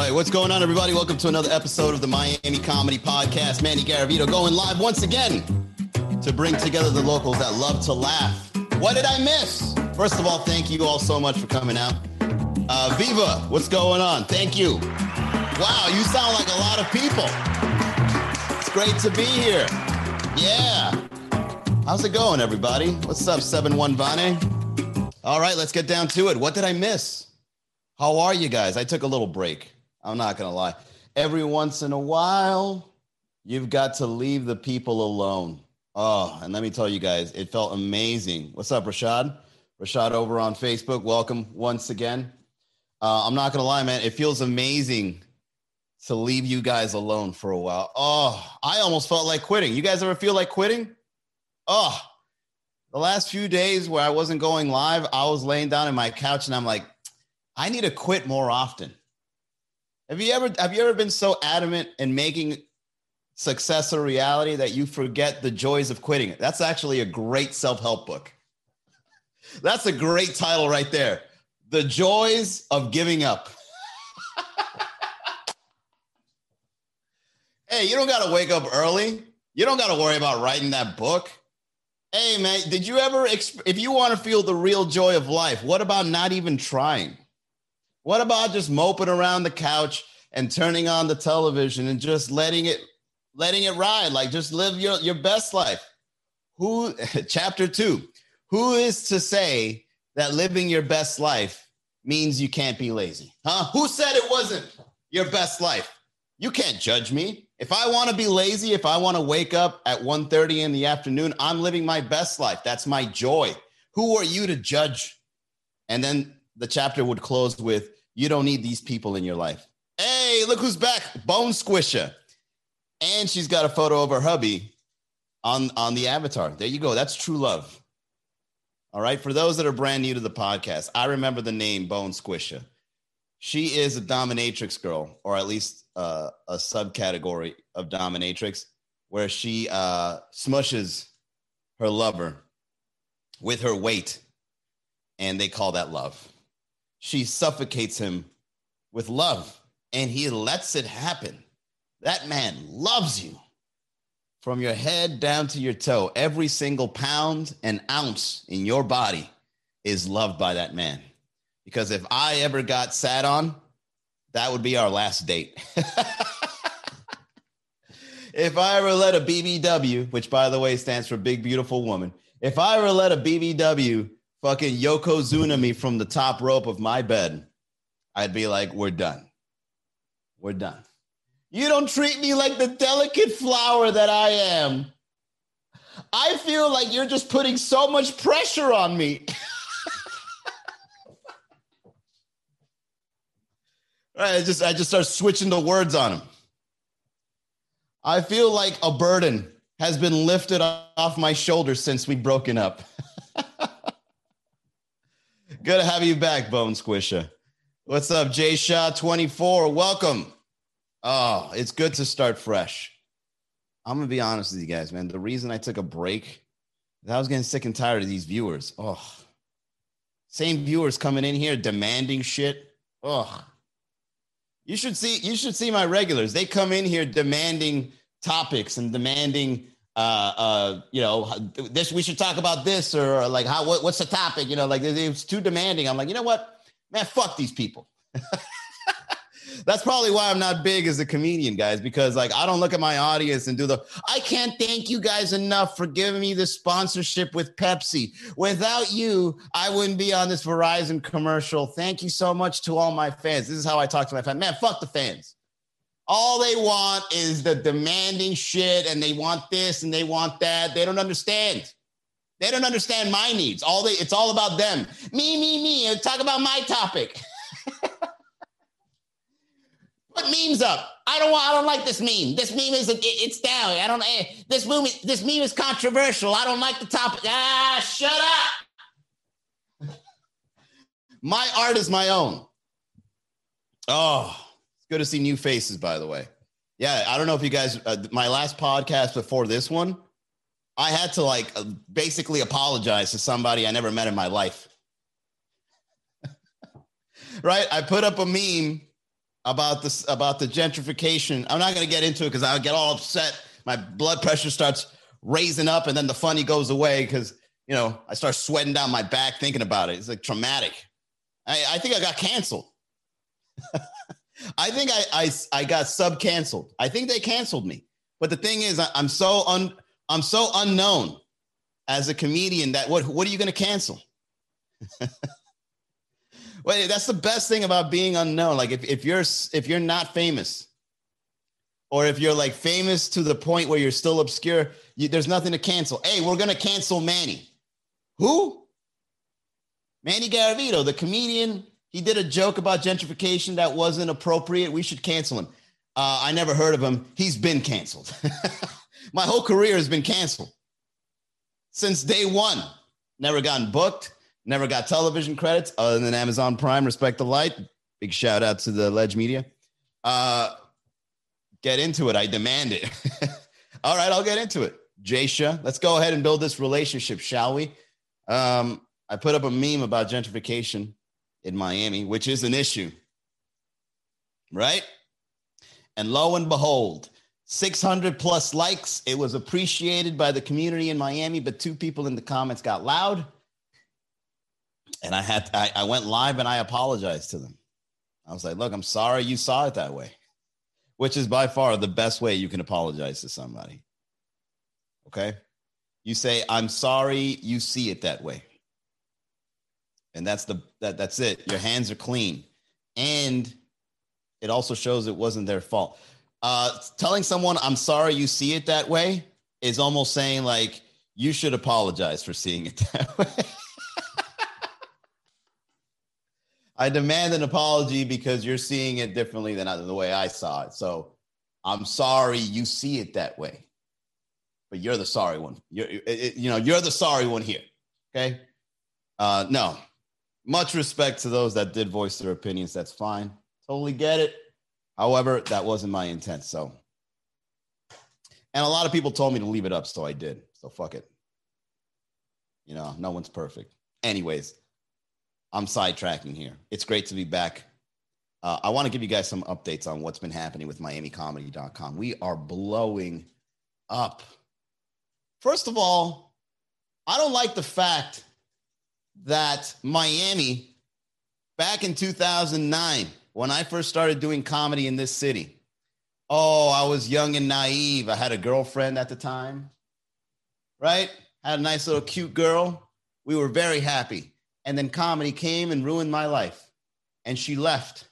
right, what's going on, everybody? Welcome to another episode of the Miami Comedy Podcast. Manny Garavito going live once again to bring together the locals that love to laugh. What did I miss? First of all, thank you all so much for coming out. Uh, Viva, what's going on? Thank you. Wow, you sound like a lot of people. It's great to be here. Yeah. How's it going, everybody? What's up, 7-1 Vane? All right, let's get down to it. What did I miss? How are you guys? I took a little break. I'm not going to lie. Every once in a while, you've got to leave the people alone. Oh, and let me tell you guys, it felt amazing. What's up, Rashad? Rashad over on Facebook. Welcome once again. Uh, I'm not going to lie, man. It feels amazing to leave you guys alone for a while. Oh, I almost felt like quitting. You guys ever feel like quitting? Oh, the last few days where I wasn't going live, I was laying down in my couch and I'm like, I need to quit more often. Have you ever have you ever been so adamant in making success a reality that you forget the joys of quitting? That's actually a great self-help book. That's a great title right there. The joys of giving up. hey, you don't got to wake up early. You don't got to worry about writing that book. Hey, man, did you ever, exp- if you want to feel the real joy of life, what about not even trying? What about just moping around the couch and turning on the television and just letting it letting it ride? Like just live your, your best life. Who chapter two, who is to say that living your best life means you can't be lazy? Huh? Who said it wasn't your best life? You can't judge me. If I want to be lazy, if I want to wake up at 1:30 in the afternoon, I'm living my best life. That's my joy. Who are you to judge? And then the chapter would close with, You don't need these people in your life. Hey, look who's back Bone Squisher. And she's got a photo of her hubby on, on the avatar. There you go. That's true love. All right. For those that are brand new to the podcast, I remember the name Bone Squisher. She is a dominatrix girl, or at least uh, a subcategory of dominatrix, where she uh, smushes her lover with her weight, and they call that love she suffocates him with love and he lets it happen. That man loves you from your head down to your toe. Every single pound and ounce in your body is loved by that man. Because if I ever got sat on, that would be our last date. if I ever let a BBW, which by the way stands for Big Beautiful Woman, if I ever let a BBW fucking Yokozuna me from the top rope of my bed, I'd be like, we're done. We're done. You don't treat me like the delicate flower that I am. I feel like you're just putting so much pressure on me. I just I just start switching the words on him. I feel like a burden has been lifted off my shoulders since we've broken up. Good to have you back, Bone Squisher. What's up, Jay Shaw 24? Welcome. Oh, it's good to start fresh. I'm gonna be honest with you guys, man. The reason I took a break is I was getting sick and tired of these viewers. Oh, same viewers coming in here demanding shit. Oh, you should see you should see my regulars. They come in here demanding topics and demanding uh, uh, you know, this we should talk about this or like how what, what's the topic? You know, like it's too demanding. I'm like, you know what, man, fuck these people. That's probably why I'm not big as a comedian, guys, because like I don't look at my audience and do the I can't thank you guys enough for giving me the sponsorship with Pepsi. Without you, I wouldn't be on this Verizon commercial. Thank you so much to all my fans. This is how I talk to my fans. Man, fuck the fans. All they want is the demanding shit and they want this and they want that. They don't understand. They don't understand my needs. All they it's all about them. Me, me, me. Talk about my topic. Put memes up. I don't want. I don't like this meme. This meme is it, it's down. I don't. Eh, this meme. This meme is controversial. I don't like the topic. Ah, shut up. my art is my own. Oh, Good to see new faces, by the way. Yeah, I don't know if you guys, uh, my last podcast before this one, I had to like uh, basically apologize to somebody I never met in my life. right? I put up a meme about this about the gentrification. I'm not going to get into it because I'll get all upset. My blood pressure starts raising up, and then the funny goes away because you know I start sweating down my back thinking about it. It's like traumatic. I, I think I got canceled. I think I, I I got sub canceled. I think they canceled me. But the thing is, I, I'm so un I'm so unknown as a comedian that what what are you going to cancel? Wait, that's the best thing about being unknown. Like if, if you're if you're not famous, or if you're like famous to the point where you're still obscure, you, there's nothing to cancel. Hey, we're gonna cancel Manny. Who? Manny Garavito, the comedian. He did a joke about gentrification that wasn't appropriate. We should cancel him. Uh, I never heard of him. He's been canceled. My whole career has been canceled since day one. Never gotten booked Never got television credits other than Amazon Prime, Respect the Light. Big shout out to the Ledge Media. Uh, get into it. I demand it. All right, I'll get into it. Jasha, let's go ahead and build this relationship, shall we? Um, I put up a meme about gentrification in Miami, which is an issue, right? And lo and behold, 600 plus likes. It was appreciated by the community in Miami, but two people in the comments got loud and I had I, I went live and I apologized to them. I was like, look, I'm sorry you saw it that way, which is by far the best way you can apologize to somebody. Okay. You say, I'm sorry you see it that way. And that's the that that's it. Your hands are clean. And it also shows it wasn't their fault. Uh, telling someone I'm sorry you see it that way is almost saying like you should apologize for seeing it that way. I demand an apology because you're seeing it differently than the way I saw it. So I'm sorry you see it that way, but you're the sorry one. You're, it, you know, you're the sorry one here. Okay. Uh, no, much respect to those that did voice their opinions. That's fine. Totally get it. However, that wasn't my intent. So, and a lot of people told me to leave it up, so I did. So fuck it. You know, no one's perfect. Anyways, I'm sidetracking here. It's great to be back. Uh, I want to give you guys some updates on what's been happening with MiamiComedy.com. We are blowing up. First of all, I don't like the fact that Miami, back in 2009, when I first started doing comedy in this city, oh, I was young and naive. I had a girlfriend at the time, right? Had a nice little cute girl. We were very happy. And then comedy came and ruined my life. And she left.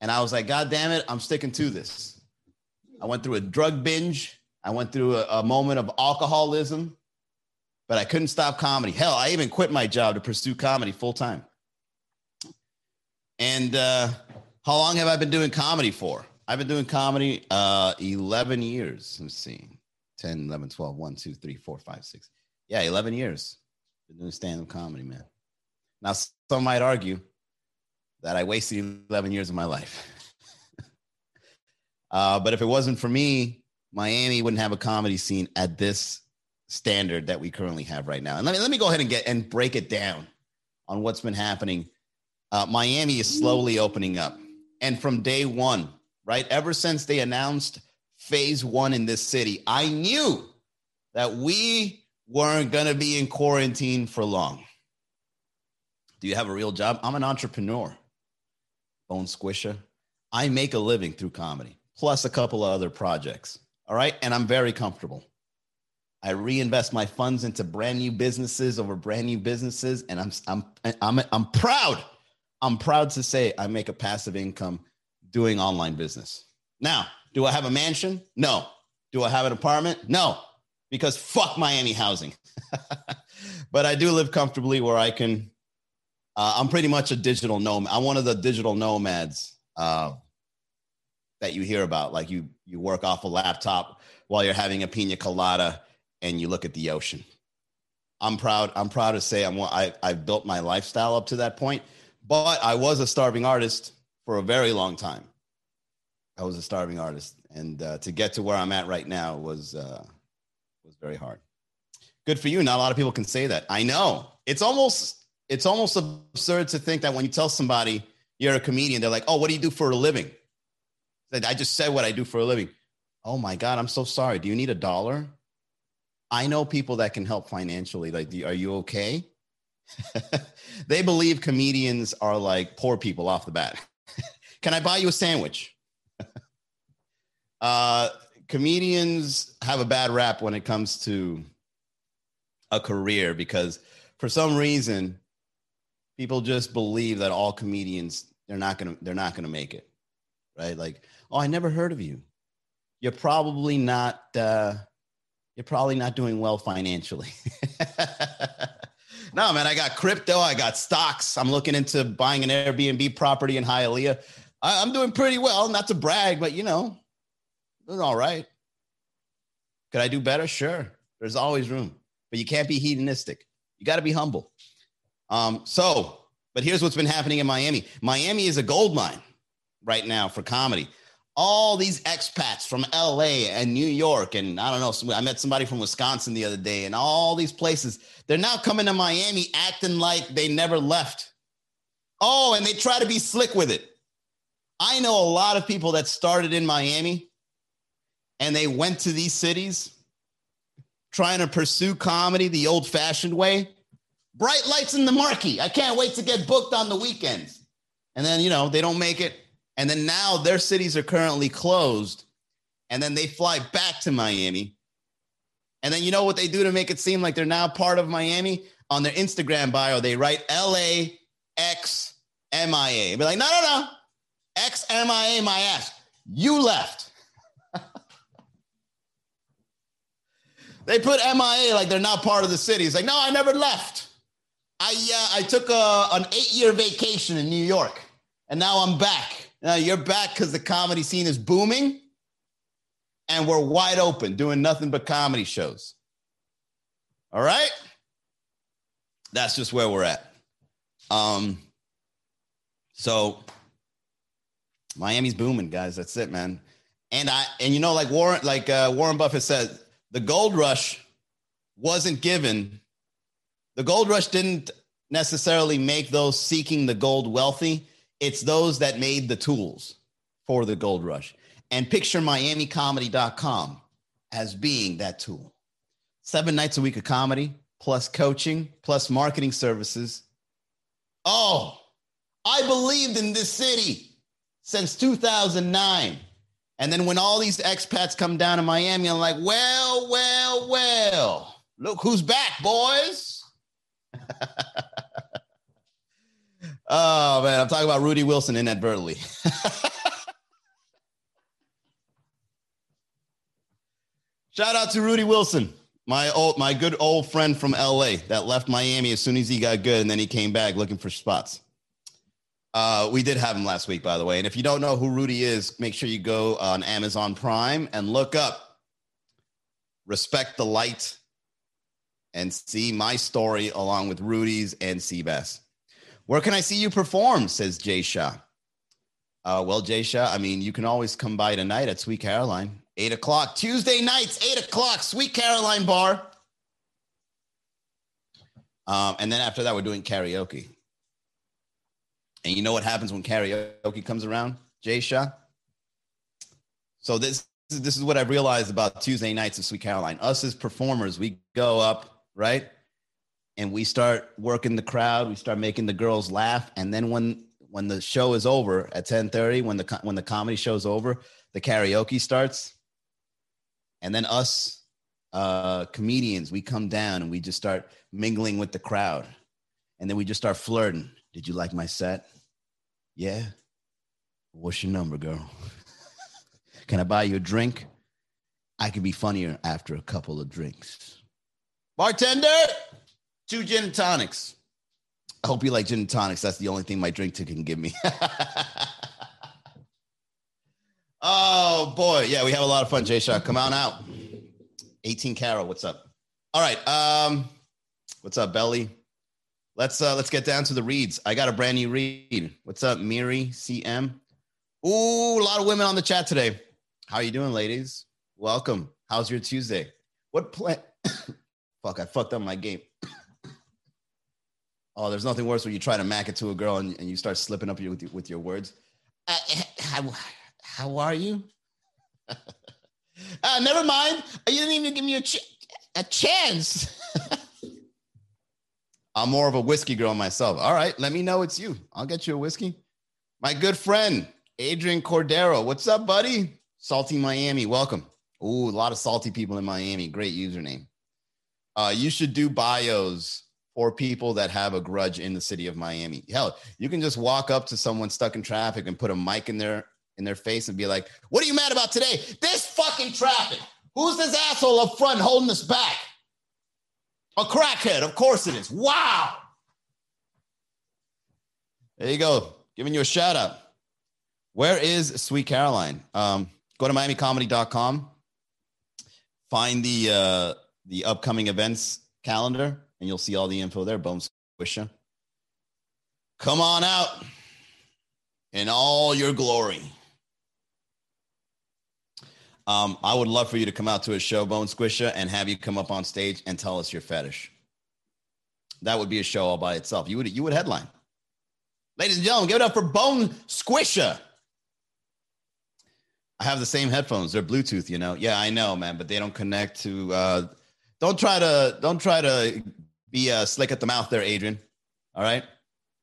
And I was like, God damn it, I'm sticking to this. I went through a drug binge. I went through a, a moment of alcoholism, but I couldn't stop comedy. Hell, I even quit my job to pursue comedy full time. And uh, how long have I been doing comedy for? I've been doing comedy uh, 11 years. Let's see 10, 11, 12, 1, 2, 3, 4, 5, 6. Yeah, 11 years. Been doing stand up comedy, man. Now, some might argue that I wasted 11 years of my life. uh, but if it wasn't for me, Miami wouldn't have a comedy scene at this standard that we currently have right now. And let me let me go ahead and get and break it down on what's been happening. Uh, Miami is slowly opening up, and from day one, right, ever since they announced phase one in this city, I knew that we weren't to be in quarantine for long. Do you have a real job? I'm an entrepreneur. Bone squisher. I make a living through comedy, plus a couple of other projects. All right. And I'm very comfortable. I reinvest my funds into brand new businesses over brand new businesses. And I'm, I'm, I'm, I'm proud. I'm proud to say I make a passive income doing online business. Now, do I have a mansion? No. Do I have an apartment? No, because fuck Miami housing. but I do live comfortably where I can uh, I'm pretty much a digital nomad. I'm one of the digital nomads uh, that you hear about. Like you, you work off a laptop while you're having a pina colada and you look at the ocean. I'm proud. I'm proud to say I'm. I, I've built my lifestyle up to that point, but I was a starving artist for a very long time. I was a starving artist, and uh, to get to where I'm at right now was uh, was very hard. Good for you. Not a lot of people can say that. I know. It's almost it's almost absurd to think that when you tell somebody you're a comedian. They're like, oh, what do you do for a living? I just said what I do for a living. Oh my God, I'm so sorry. Do you need a dollar? I know people that can help financially. Like, are you okay? they believe comedians are like poor people off the bat. can I buy you a sandwich? uh, comedians have a bad rap when it comes to a career because for some reason people just believe that all comedians they're not gonna they're not gonna make it right like oh i never heard of you you're probably not uh you're probably not doing well financially. No man i got crypto i got stocks. I'm looking into buying an airbnb property in hialeah. I, i'm doing pretty well not to brag but you know doing all right. Could i do better? Sure. There's always room but you can't be hedonistic. You got to be humble. Um, so, but here's what's been happening in Miami. Miami is a gold mine right now for comedy. All these expats from LA and New York, and I don't know, I met somebody from Wisconsin the other day, and all these places, they're now coming to Miami acting like they never left. Oh, and they try to be slick with it. I know a lot of people that started in Miami and they went to these cities trying to pursue comedy the old fashioned way bright lights in the marquee. I can't wait to get booked on the weekends. And then, you know, they don't make it. And then now their cities are currently closed. And then they fly back to Miami. And then you know what they do to make it seem like they're now part of Miami? On their Instagram bio, they write LA X MIA. Be like, no, no, no. X MIA my ass. You left. they put MIA like they're not part of the city. It's like, no, I never left. I uh, I took a, an eight year vacation in New York, and now I'm back. Now you're back because the comedy scene is booming, and we're wide open, doing nothing but comedy shows. All right, that's just where we're at. Um, so Miami's booming, guys. That's it, man. And I and you know, like Warren, like uh, Warren Buffett said, the gold rush wasn't given the gold rush didn't necessarily make those seeking the gold wealthy. It's those that made the tools for the gold rush. And picture MiamiComedy.com as being that tool. Seven nights a week of comedy, plus coaching, plus marketing services. Oh, I believed in this city since 2009. And then when all these expats come down to Miami, I'm like, well, well, well, look who's back, boys. oh man, I'm talking about Rudy Wilson inadvertently. Shout out to Rudy Wilson, my old, my good old friend from LA that left Miami as soon as he got good, and then he came back looking for spots. Uh, we did have him last week, by the way. And if you don't know who Rudy is, make sure you go on Amazon Prime and look up Respect the Light and see my story along with Rudy's and Seabass. Where can I see you perform? Says Jay Shah. Uh, well, Jay Shah, I mean, you can always come by tonight at Sweet Caroline, eight o'clock, Tuesday nights, eight o'clock, Sweet Caroline Bar. Um, and then after that, we're doing karaoke. And you know what happens when karaoke comes around, Jay Shah? So this this is what I've realized about Tuesday nights of Sweet Caroline. Us as performers, we go up right? And we start working the crowd, we start making the girls laugh, and then when when the show is over at 10:30, when the when the comedy show's over, the karaoke starts. And then us uh comedians, we come down and we just start mingling with the crowd. And then we just start flirting. Did you like my set? Yeah. What's your number, girl? Can I buy you a drink? I can be funnier after a couple of drinks. Bartender, two gin and tonics. I hope you like gin and tonics. That's the only thing my drink ticket can give me. oh boy, yeah, we have a lot of fun. Jay Shah, come on out. 18 Carol, what's up? All right, um, what's up, Belly? Let's uh let's get down to the reads. I got a brand new read. What's up, Miri CM? Ooh, a lot of women on the chat today. How you doing, ladies? Welcome. How's your Tuesday? What plan? Fuck, I fucked up my game. Oh, there's nothing worse when you try to mac it to a girl and, and you start slipping up with, with your words. Uh, how, how are you? uh, never mind. You didn't even give me a, ch- a chance. I'm more of a whiskey girl myself. All right, let me know it's you. I'll get you a whiskey. My good friend, Adrian Cordero. What's up, buddy? Salty Miami, welcome. Ooh, a lot of salty people in Miami. Great username. Uh, you should do bios for people that have a grudge in the city of Miami. Hell, you can just walk up to someone stuck in traffic and put a mic in their in their face and be like, "What are you mad about today? This fucking traffic. Who's this asshole up front holding us back? A crackhead, of course it is. Wow. There you go, giving you a shout out. Where is Sweet Caroline? Um, go to miamicomedy.com. Find the uh, the upcoming events calendar and you'll see all the info there. Bone Squisher. Come on out in all your glory. Um, I would love for you to come out to a show, Bone Squisher, and have you come up on stage and tell us your fetish. That would be a show all by itself. You would you would headline. Ladies and gentlemen, give it up for Bone Squisher. I have the same headphones. They're Bluetooth, you know. Yeah, I know, man, but they don't connect to. Uh, don't try to don't try to be uh, slick at the mouth there, Adrian. All right.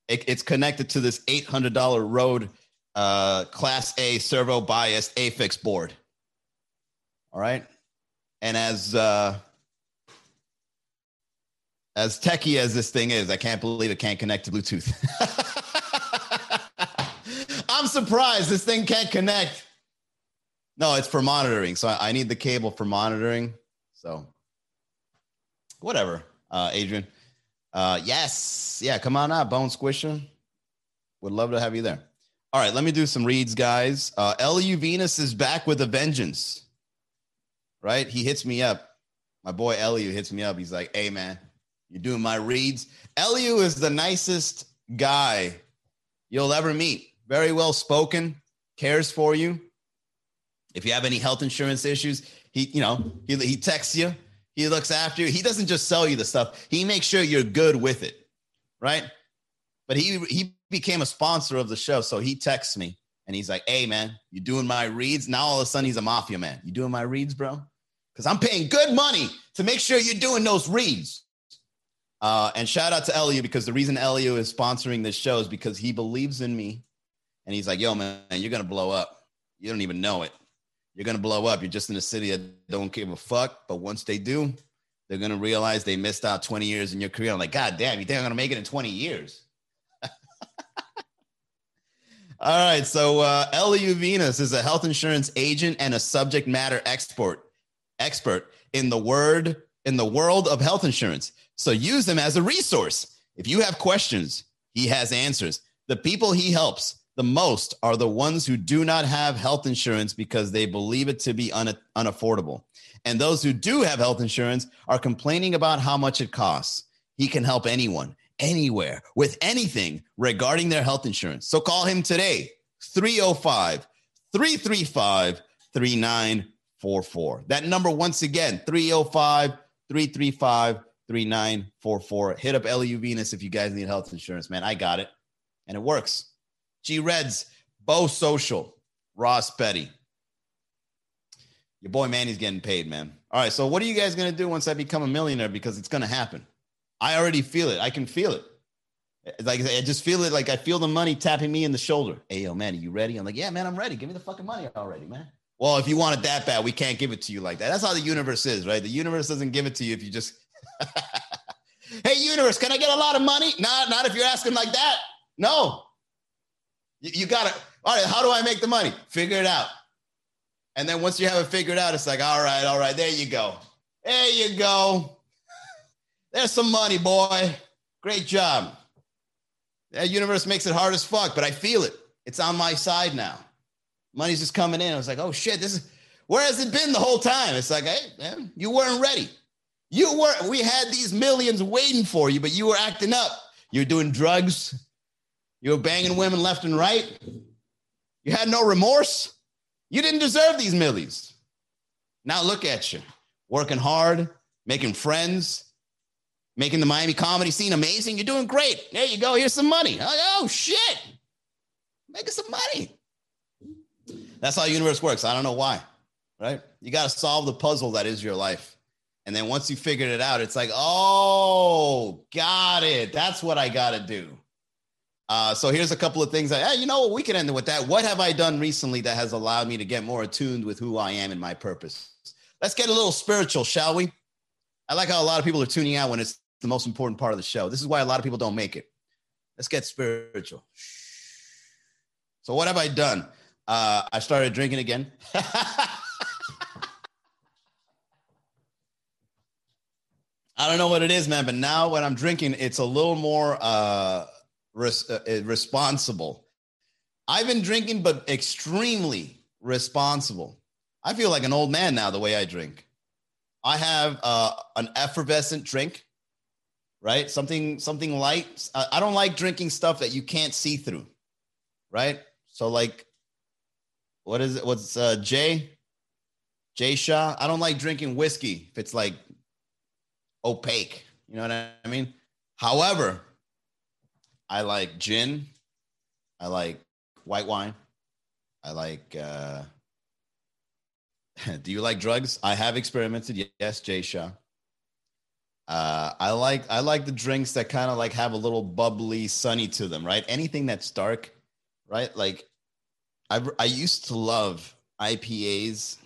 It, it's connected to this $800 Rode uh, Class A servo biased AFIX board. All right. And as uh, as techie as this thing is, I can't believe it can't connect to Bluetooth. I'm surprised this thing can't connect. No, it's for monitoring. So I need the cable for monitoring. So whatever uh, Adrian. Uh, yes. Yeah, come on out, Bone Squisher. Would love to have you there. All right, let me do some reads, guys. Uh, Eliu Venus is back with a vengeance. Right? He hits me up. My boy Eliu hits me up. He's like, hey, man, you're doing my reads. Eliu is the nicest guy you'll ever meet. Very well spoken, cares for you. If you have any health insurance issues, he, you know, he, he texts you, he looks after you. He doesn't just sell you the stuff. He makes sure you're good with it. Right. But he he became a sponsor of the show. So he texts me and he's like, Hey man, you doing my reads? Now all of a sudden he's a mafia man. You doing my reads, bro? Because I'm paying good money to make sure you're doing those reads. Uh, and shout out to Elio because the reason Elio is sponsoring this show is because he believes in me. And he's like, yo, man, you're gonna blow up. You don't even know it you're to blow up. You're just in a city that don't give a fuck. But once they do, they're to realize they missed out 20 years in your career. I'm like, God damn, you think I'm to make it in 20 years? All right. So uh, Eliu Venus is a health insurance agent and a subject matter expert expert in the word in the world of health insurance. So use them as a resource. If you have questions, he has answers. The people he helps the most are the ones who do not have health insurance because they believe it to be un- unaffordable. And those who do have health insurance are complaining about how much it costs. He can help anyone, anywhere, with anything regarding their health insurance. So call him today, 305 335 3944. That number, once again, 305 335 3944. Hit up Eliu Venus if you guys need health insurance, man. I got it. And it works. G Reds, Bo Social, Ross Petty. Your boy Manny's getting paid, man. All right. So, what are you guys going to do once I become a millionaire? Because it's going to happen. I already feel it. I can feel it. Like I just feel it. Like I feel the money tapping me in the shoulder. Hey, yo, man, are you ready? I'm like, yeah, man, I'm ready. Give me the fucking money already, man. Well, if you want it that bad, we can't give it to you like that. That's how the universe is, right? The universe doesn't give it to you if you just. hey, universe, can I get a lot of money? Not, not if you're asking like that. No, you, you got to, all right, how do I make the money? Figure it out. And then once you have it figured out, it's like, all right, all right, there you go. There you go. There's some money, boy. Great job. That universe makes it hard as fuck, but I feel it. It's on my side now. Money's just coming in. I was like, oh shit, this is where has it been the whole time? It's like, hey, man, you weren't ready. You were, we had these millions waiting for you, but you were acting up. You're doing drugs, you were banging women left and right. You had no remorse. You didn't deserve these millies. Now look at you, working hard, making friends, Making the Miami comedy scene amazing. You're doing great. There you go. Here's some money. Oh, oh shit. Making some money. That's how the universe works. I don't know why, right? You got to solve the puzzle that is your life. And then once you figured it out, it's like, oh, got it. That's what I got to do. Uh, so here's a couple of things. That, hey, you know what? We can end with that. What have I done recently that has allowed me to get more attuned with who I am and my purpose? Let's get a little spiritual, shall we? I like how a lot of people are tuning out when it's the most important part of the show. This is why a lot of people don't make it. Let's get spiritual. So what have I done? Uh, I started drinking again. I don't know what it is, man, but now when I'm drinking, it's a little more uh, res- uh, uh, responsible. I've been drinking, but extremely responsible. I feel like an old man now the way I drink. I have uh, an effervescent drink, right? Something something light. I don't like drinking stuff that you can't see through, right? So like, what is it? What's uh, Jay? Jay Shaw. I don't like drinking whiskey if it's like opaque. You know what I mean? However, I like gin. I like white wine. I like. uh Do you like drugs? I have experimented. Yes, Jay Shaw. Uh, I like I like the drinks that kind of like have a little bubbly, sunny to them, right? Anything that's dark, right? Like I I used to love IPAs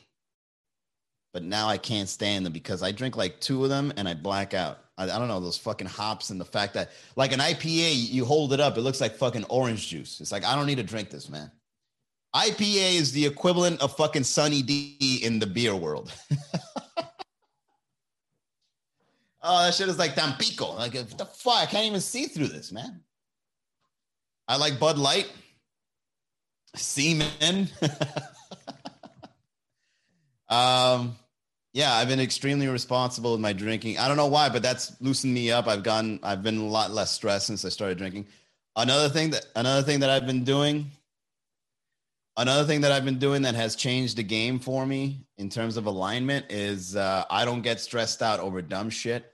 but now I can't stand them because I drink like two of them and I black out. I, I, don't know those fucking hops and the fact that like an IPA, you hold it up, it looks like fucking orange juice. It's like I don't need to drink this, man. IPA is the equivalent of fucking Sunny D in the beer world. oh, that shit is like Tampico. Like what the fuck? I can't even see through this, man. I like Bud Light, Seaman. Um, yeah, I've been extremely responsible with my drinking. I don't know why, but that's loosened me up. I've gone, I've been a lot less stressed since I started drinking. Another thing that, another thing that I've been doing, another thing that I've been doing that has changed the game for me in terms of alignment is uh, I don't get stressed out over dumb shit.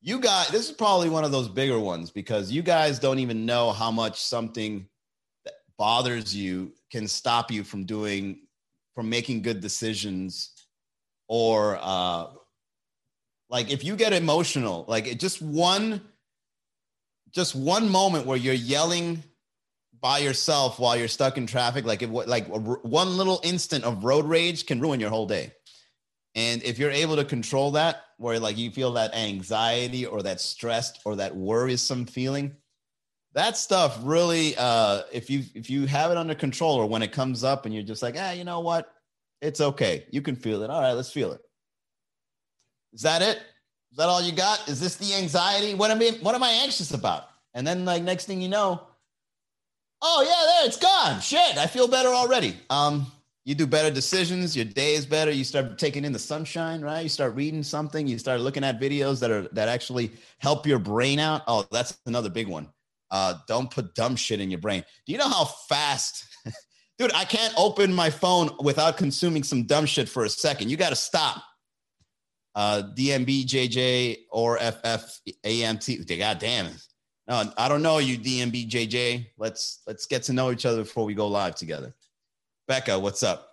You guys, this is probably one of those bigger ones because you guys don't even know how much something that bothers you can stop you from doing from making good decisions or uh like if you get emotional like it just one just one moment where you're yelling by yourself while you're stuck in traffic like it like one little instant of road rage can ruin your whole day. And if you're able to control that where like you feel that anxiety or that stressed or that worrisome feeling that stuff really uh if you if you have it under control or when it comes up and you're just like ah you know what it's okay. You can feel it. All right let's feel it. Is that it? Is that all you got? Is this the anxiety? What am i what am i anxious about? And then like next thing you know oh yeah there it's gone. Shit i feel better already. Um you do better decisions. Your day is better. You start taking in the sunshine right? You start reading something. You start looking at videos that are that actually help your brain out. Oh that's another big one. Uh, don't put dumb shit in your brain. Do you know how fast, dude? I can't open my phone without consuming some dumb shit for a second. You got to stop. Uh, DMB, JJ, or FF, AMT. God damn it. No, I don't know you, DMB, JJ. Let's let's get to know each other before we go live together. Becca, what's up?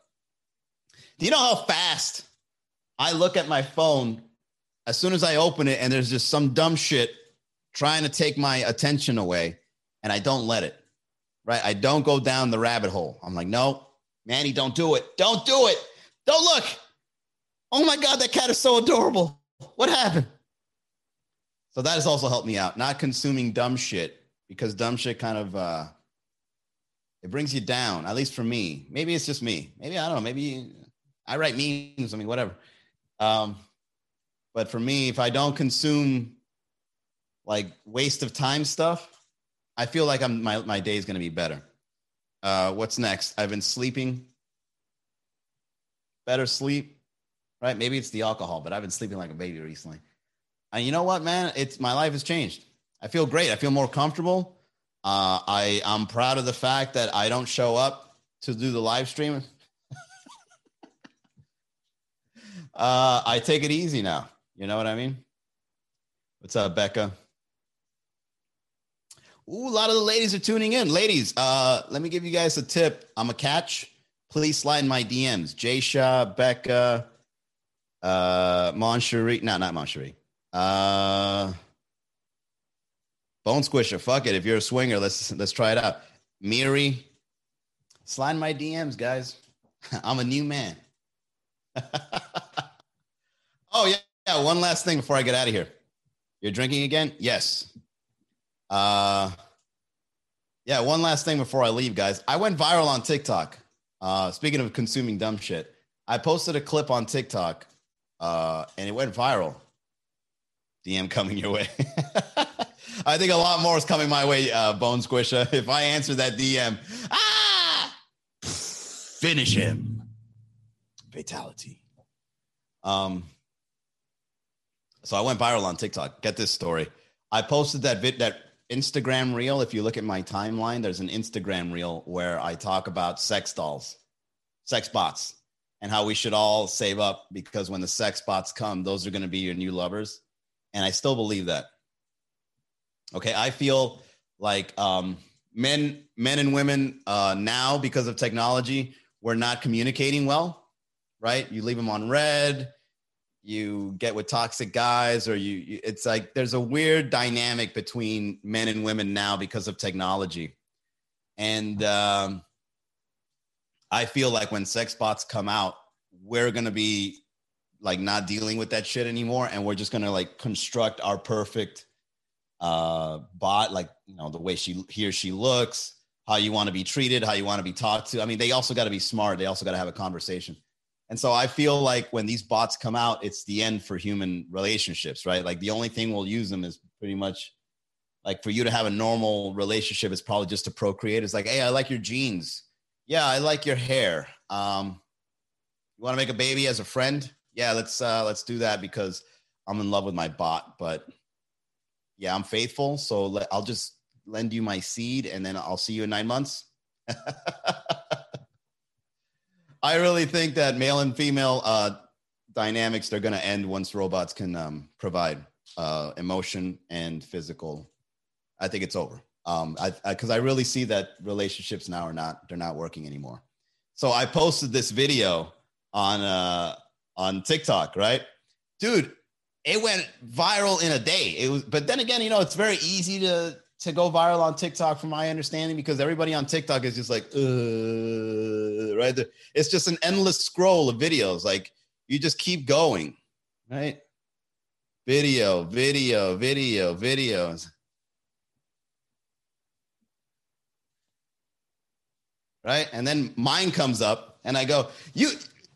Do you know how fast I look at my phone as soon as I open it and there's just some dumb shit trying to take my attention away and I don't let it, right? I don't go down the rabbit hole. I'm like, no, Manny, don't do it. Don't do it. Don't look. Oh my God, that cat is so adorable. What happened? So that has also helped me out, not consuming dumb shit because dumb shit kind of, uh, it brings you down, at least for me. Maybe it's just me. Maybe, I don't know. Maybe I write memes. I mean, whatever. Um, but for me, if I don't consume like waste of time stuff, I feel like I'm my my day is going to be better. Uh, what's next? I've been sleeping better sleep, right? Maybe it's the alcohol, but I've been sleeping like a baby recently. And you know what, man? It's my life has changed. I feel great. I feel more comfortable. Uh, I I'm proud of the fact that I don't show up to do the live stream. uh, I take it easy now. You know what I mean? What's up, Becca? Ooh, a lot of the ladies are tuning in. Ladies, uh, let me give you guys a tip. I'm a catch. Please slide in my DMs. Jay Shaw, Becca, uh, Moncherie. No, not Moncherie. Uh, Bone Squisher. Fuck it. If you're a swinger, let's let's try it out. Miri, slide my DMs, guys. I'm a new man. oh yeah, yeah. One last thing before I get out of here. You're drinking again? Yes. Uh, yeah, one last thing before I leave, guys. I went viral on TikTok. Uh, speaking of consuming dumb shit, I posted a clip on TikTok uh, and it went viral. DM coming your way. I think a lot more is coming my way, uh, Bone Squisher. If I answer that DM, ah, finish him. Fatality. Um, so I went viral on TikTok. Get this story. I posted that vid that Instagram reel. If you look at my timeline, there's an Instagram reel where I talk about sex dolls, sex bots, and how we should all save up because when the sex bots come, those are going to be your new lovers. And I still believe that. Okay, I feel like um, men, men and women uh, now because of technology, we're not communicating well. Right? You leave them on read you get with toxic guys or you, you, it's like there's a weird dynamic between men and women now because of technology. And um, i feel like when sex bots come out we're to be like not dealing with that shit anymore. And we're just to like construct our perfect uh bot like you know the way she he or she looks how you want to be treated how you want to be talked to. I mean they also got to be smart. They also got to have a conversation and so I feel like when these bots come out, it's the end for human relationships, right? Like the only thing we'll use them is pretty much like for you to have a normal relationship is probably just to procreate. It's like, hey, I like your jeans. Yeah, I like your hair. Um, you want to make a baby as a friend? Yeah, let's uh, let's do that because I'm in love with my bot. But yeah, I'm faithful, so let, I'll just lend you my seed, and then I'll see you in nine months. I really think that male and female uh, dynamics they're going to end once robots can um, provide uh, emotion and physical. I think it's over. Um, I because I, I really see that relationships now are not they're not working anymore. So I posted this video on uh, on TikTok, right, dude? It went viral in a day. It was, but then again, you know, it's very easy to to go viral on TikTok, from my understanding, because everybody on TikTok is just like, uh, right? It's just an endless scroll of videos. Like you just keep going, right? Video, video, video, videos. Right. And then mine comes up and I go, you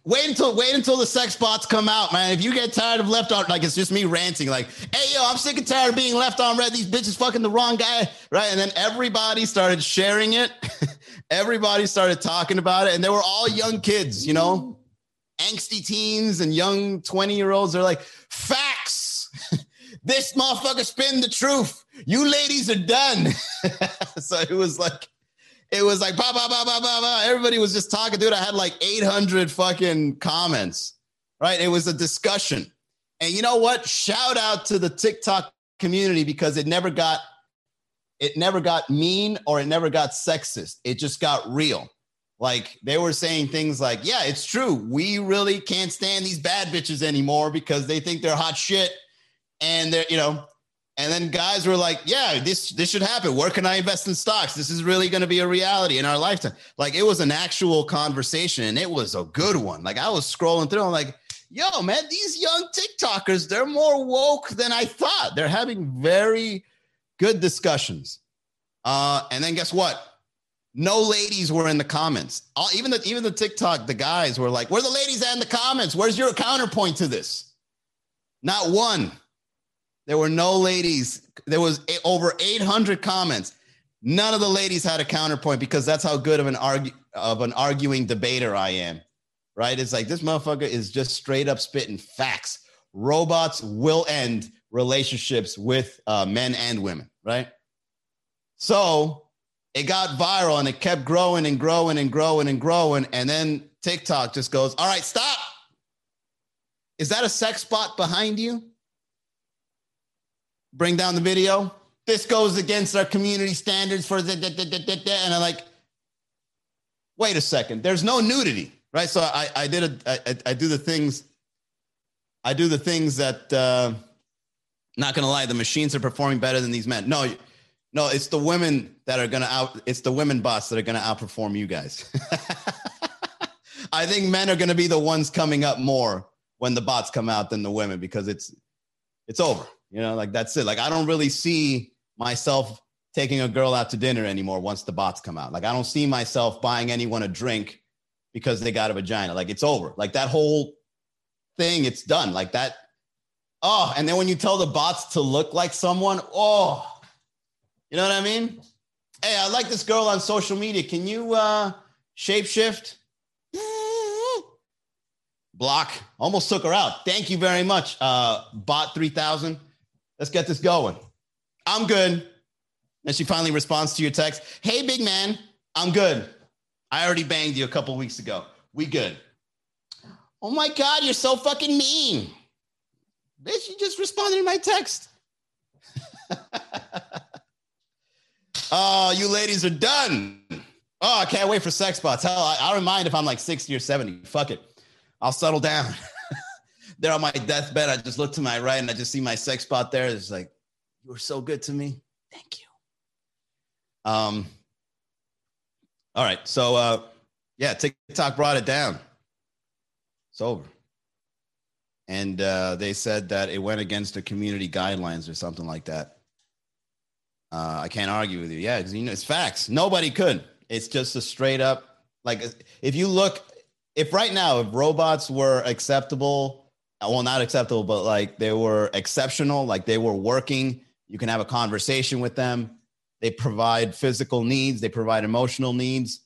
Wait until wait until the sex bots come out, man. If you get tired of left on, like it's just me ranting, like, hey yo, I'm sick and tired of being left on red. These bitches fucking the wrong guy, right? And then everybody started sharing it. everybody started talking about it, and they were all young kids, you know, angsty teens and young 20 year olds. They're like, facts. this motherfucker spin the truth. You ladies are done. so it was like it was like bah, bah, bah, bah, bah, bah. everybody was just talking. Dude i had like 800 fucking comments right? It was a discussion. And you know what? Shout out to the tiktok community because it never got it never got mean or it never got sexist. It just got real. Like they were saying things like yeah it's true. We really can't stand these bad bitches anymore because they think they're hot shit. And they're you know and then guys were like, "Yeah, this this should happen. Where can I invest in stocks? This is really going to be a reality in our lifetime." Like it was an actual conversation, and it was a good one. Like I was scrolling through, I'm like, "Yo, man, these young TikTokers, they're more woke than I thought. They're having very good discussions." Uh, and then guess what? No ladies were in the comments. All, even the even the TikTok, the guys were like, "Where the ladies at in the comments? Where's your counterpoint to this?" Not one. There were no ladies. There was over 800 comments. None of the ladies had a counterpoint because that's how good of an argue of an arguing debater I am. Right? It's like this motherfucker is just straight up spitting facts. Robots will end relationships with uh, men and women. Right? So it got viral and it kept growing and growing and growing and growing. And then TikTok just goes, "All right, stop." Is that a sex bot behind you? Bring down the video. This goes against our community standards for the, da, da, da, and I'm like, wait a second. There's no nudity, right? So I, I did a, I, I do the things, I do the things that, uh, not gonna lie, the machines are performing better than these men. No, no, it's the women that are gonna out. It's the women bots that are gonna outperform you guys. I think men are gonna be the ones coming up more when the bots come out than the women because it's it's over. You know, like that's it. Like I don't really see myself taking a girl out to dinner anymore once the bots come out. Like I don't see myself buying anyone a drink because they got a vagina. Like it's over. Like that whole thing, it's done. Like that. Oh, and then when you tell the bots to look like someone, oh, you know what I mean? Hey, I like this girl on social media. Can you uh shapeshift? Block. Almost took her out. Thank you very much. Uh bot 3000. Let's get this going. I'm good. And she finally responds to your text. Hey, big man, I'm good. I already banged you a couple weeks ago. We good. Oh my God, you're so fucking mean. Bitch, you just responded to my text. oh, you ladies are done. Oh, I can't wait for sex bots. Hell, I, I don't mind if I'm like 60 or 70. Fuck it. I'll settle down. there on my deathbed, I just look to my right and I just see my sex spot there. It's like, you were so good to me. Thank you. Um, all right. So uh yeah, TikTok brought it down. It's over. And uh, they said that it went against the community guidelines or something like that. Uh, I can't argue with you. Yeah, because you know it's facts. Nobody could. It's just a straight up like if you look, if right now if robots were acceptable, well, not acceptable, but like they were exceptional, like they were working, you can have a conversation with them. They provide physical needs. They provide emotional needs.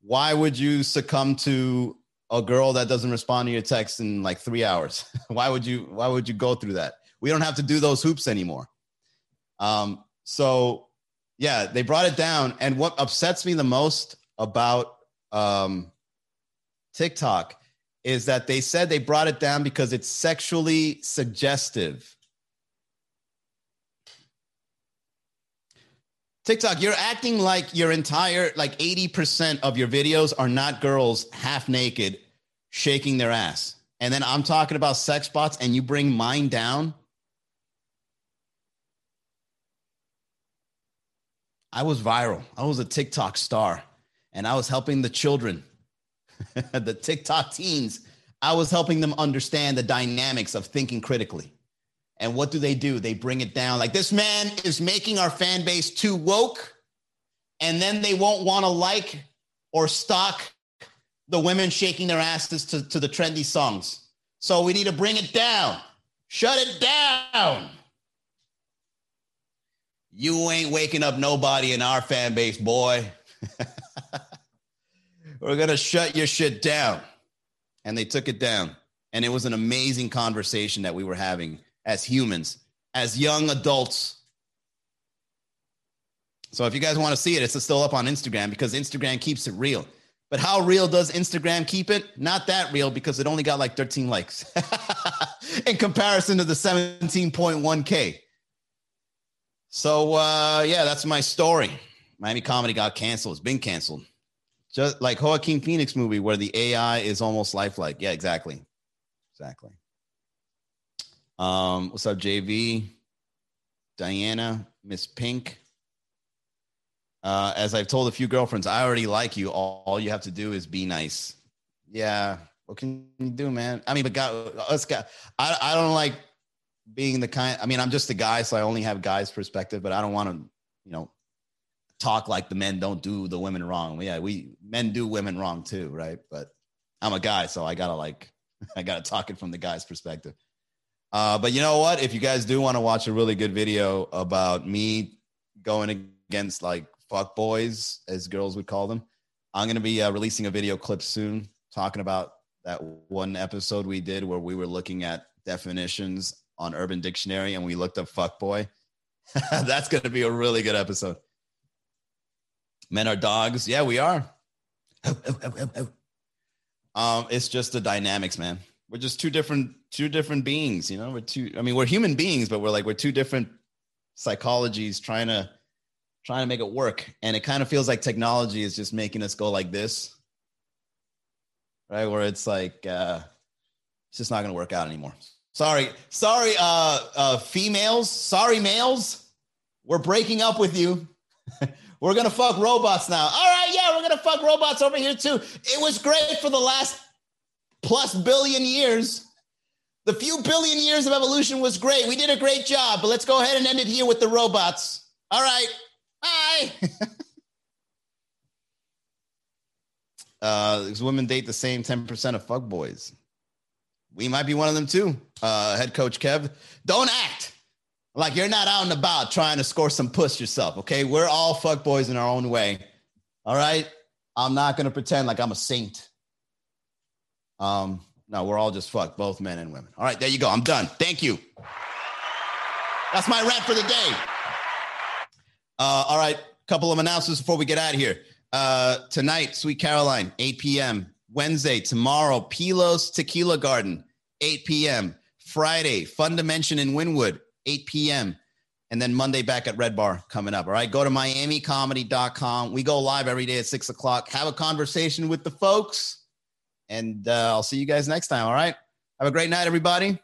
Why would you succumb to a girl that doesn't respond to your text in like three hours? why would you? Why would you go through that? We don't have to do those hoops anymore. Um, so yeah, they brought it down. And what upsets me the most about um, TikTok is that they said they brought it down because it's sexually suggestive. TikTok, you're acting like your entire, like 80% of your videos are not girls half naked shaking their ass. And then I'm talking about sex bots and you bring mine down. I was viral. I was a TikTok star and I was helping the children, the TikTok teens. I was helping them understand the dynamics of thinking critically. And what do they do? They bring it down. Like this man is making our fan base too woke. And then they won't want to like or stock the women shaking their asses to, to the trendy songs. So we need to bring it down. Shut it down. You ain't waking up nobody in our fan base, boy. We're going to shut your shit down. And they took it down. And it was an amazing conversation that we were having as humans, as young adults. So if you guys want to see it, it's still up on Instagram because Instagram keeps it real. But how real does Instagram keep it? Not that real because it only got like 13 likes in comparison to the 17.1K. So uh, yeah, that's my story. Miami comedy got canceled. It's been canceled. Just like Joaquin Phoenix movie where the AI is almost lifelike. Yeah, exactly. Exactly. Um, what's up, JV? Diana, Miss Pink. Uh, as I've told a few girlfriends, I already like you. All, all, you have to do is be nice. Yeah. What can you do, man? I mean, but God, us guys, I, I don't like being the kind. I mean, I'm just a guy, so I only have guys' perspective, but I don't want to, you know, talk like the men don't do the women wrong. Yeah, we men do women wrong too, right? But I'm a guy, so I gotta like, I gotta talk it from the guy's perspective. Uh, but you know what? If you guys do want to watch a really good video about me going against like fuck boys, as girls would call them, I'm to be uh, releasing a video clip soon talking about that one episode we did where we were looking at definitions on Urban Dictionary and we looked up fuck boy. That's to be a really good episode. Men are dogs. Yeah, we are. um, it's just the dynamics, man we're just two different two different beings you know we're two i mean we're human beings but we're like we're two different psychologies trying to trying to make it work, and it kind of feels like technology is just making us go like this, right? Where it's like uh, it's just not going to work out anymore. Sorry, sorry, uh, uh, females. Sorry, males. We're breaking up with you. we're gonna fuck robots now. All right, yeah, we're gonna fuck robots over here too. It was great for the last plus billion years. The few billion years of evolution was great. We did a great job, but let's go ahead and end it here with the robots. All right, bye. uh, women date the same 10% of fuck boys. We might be one of them too. Uh, head coach Kev, don't act like you're not out and about trying to score some puss yourself. Okay, we're all fuck boys in our own way. All right, I'm not gonna pretend like I'm a saint. Um, no, we're all just fucked, both men and women. All right, there you go. I'm done. Thank you. That's my rant for the day. Uh, all right, couple of announcements before we get out of here. Uh, tonight, Sweet Caroline, 8 p.m. Wednesday, tomorrow, Pilo's Tequila Garden, 8 p.m. Friday, Fun Dimension in Wynwood, 8 p.m. And then Monday back at Red Bar coming up. All right. Go to miamicomedy.com. We go live every day at six o'clock. Have a conversation with the folks. And uh, I'll see you guys next time. All right. Have a great night, everybody.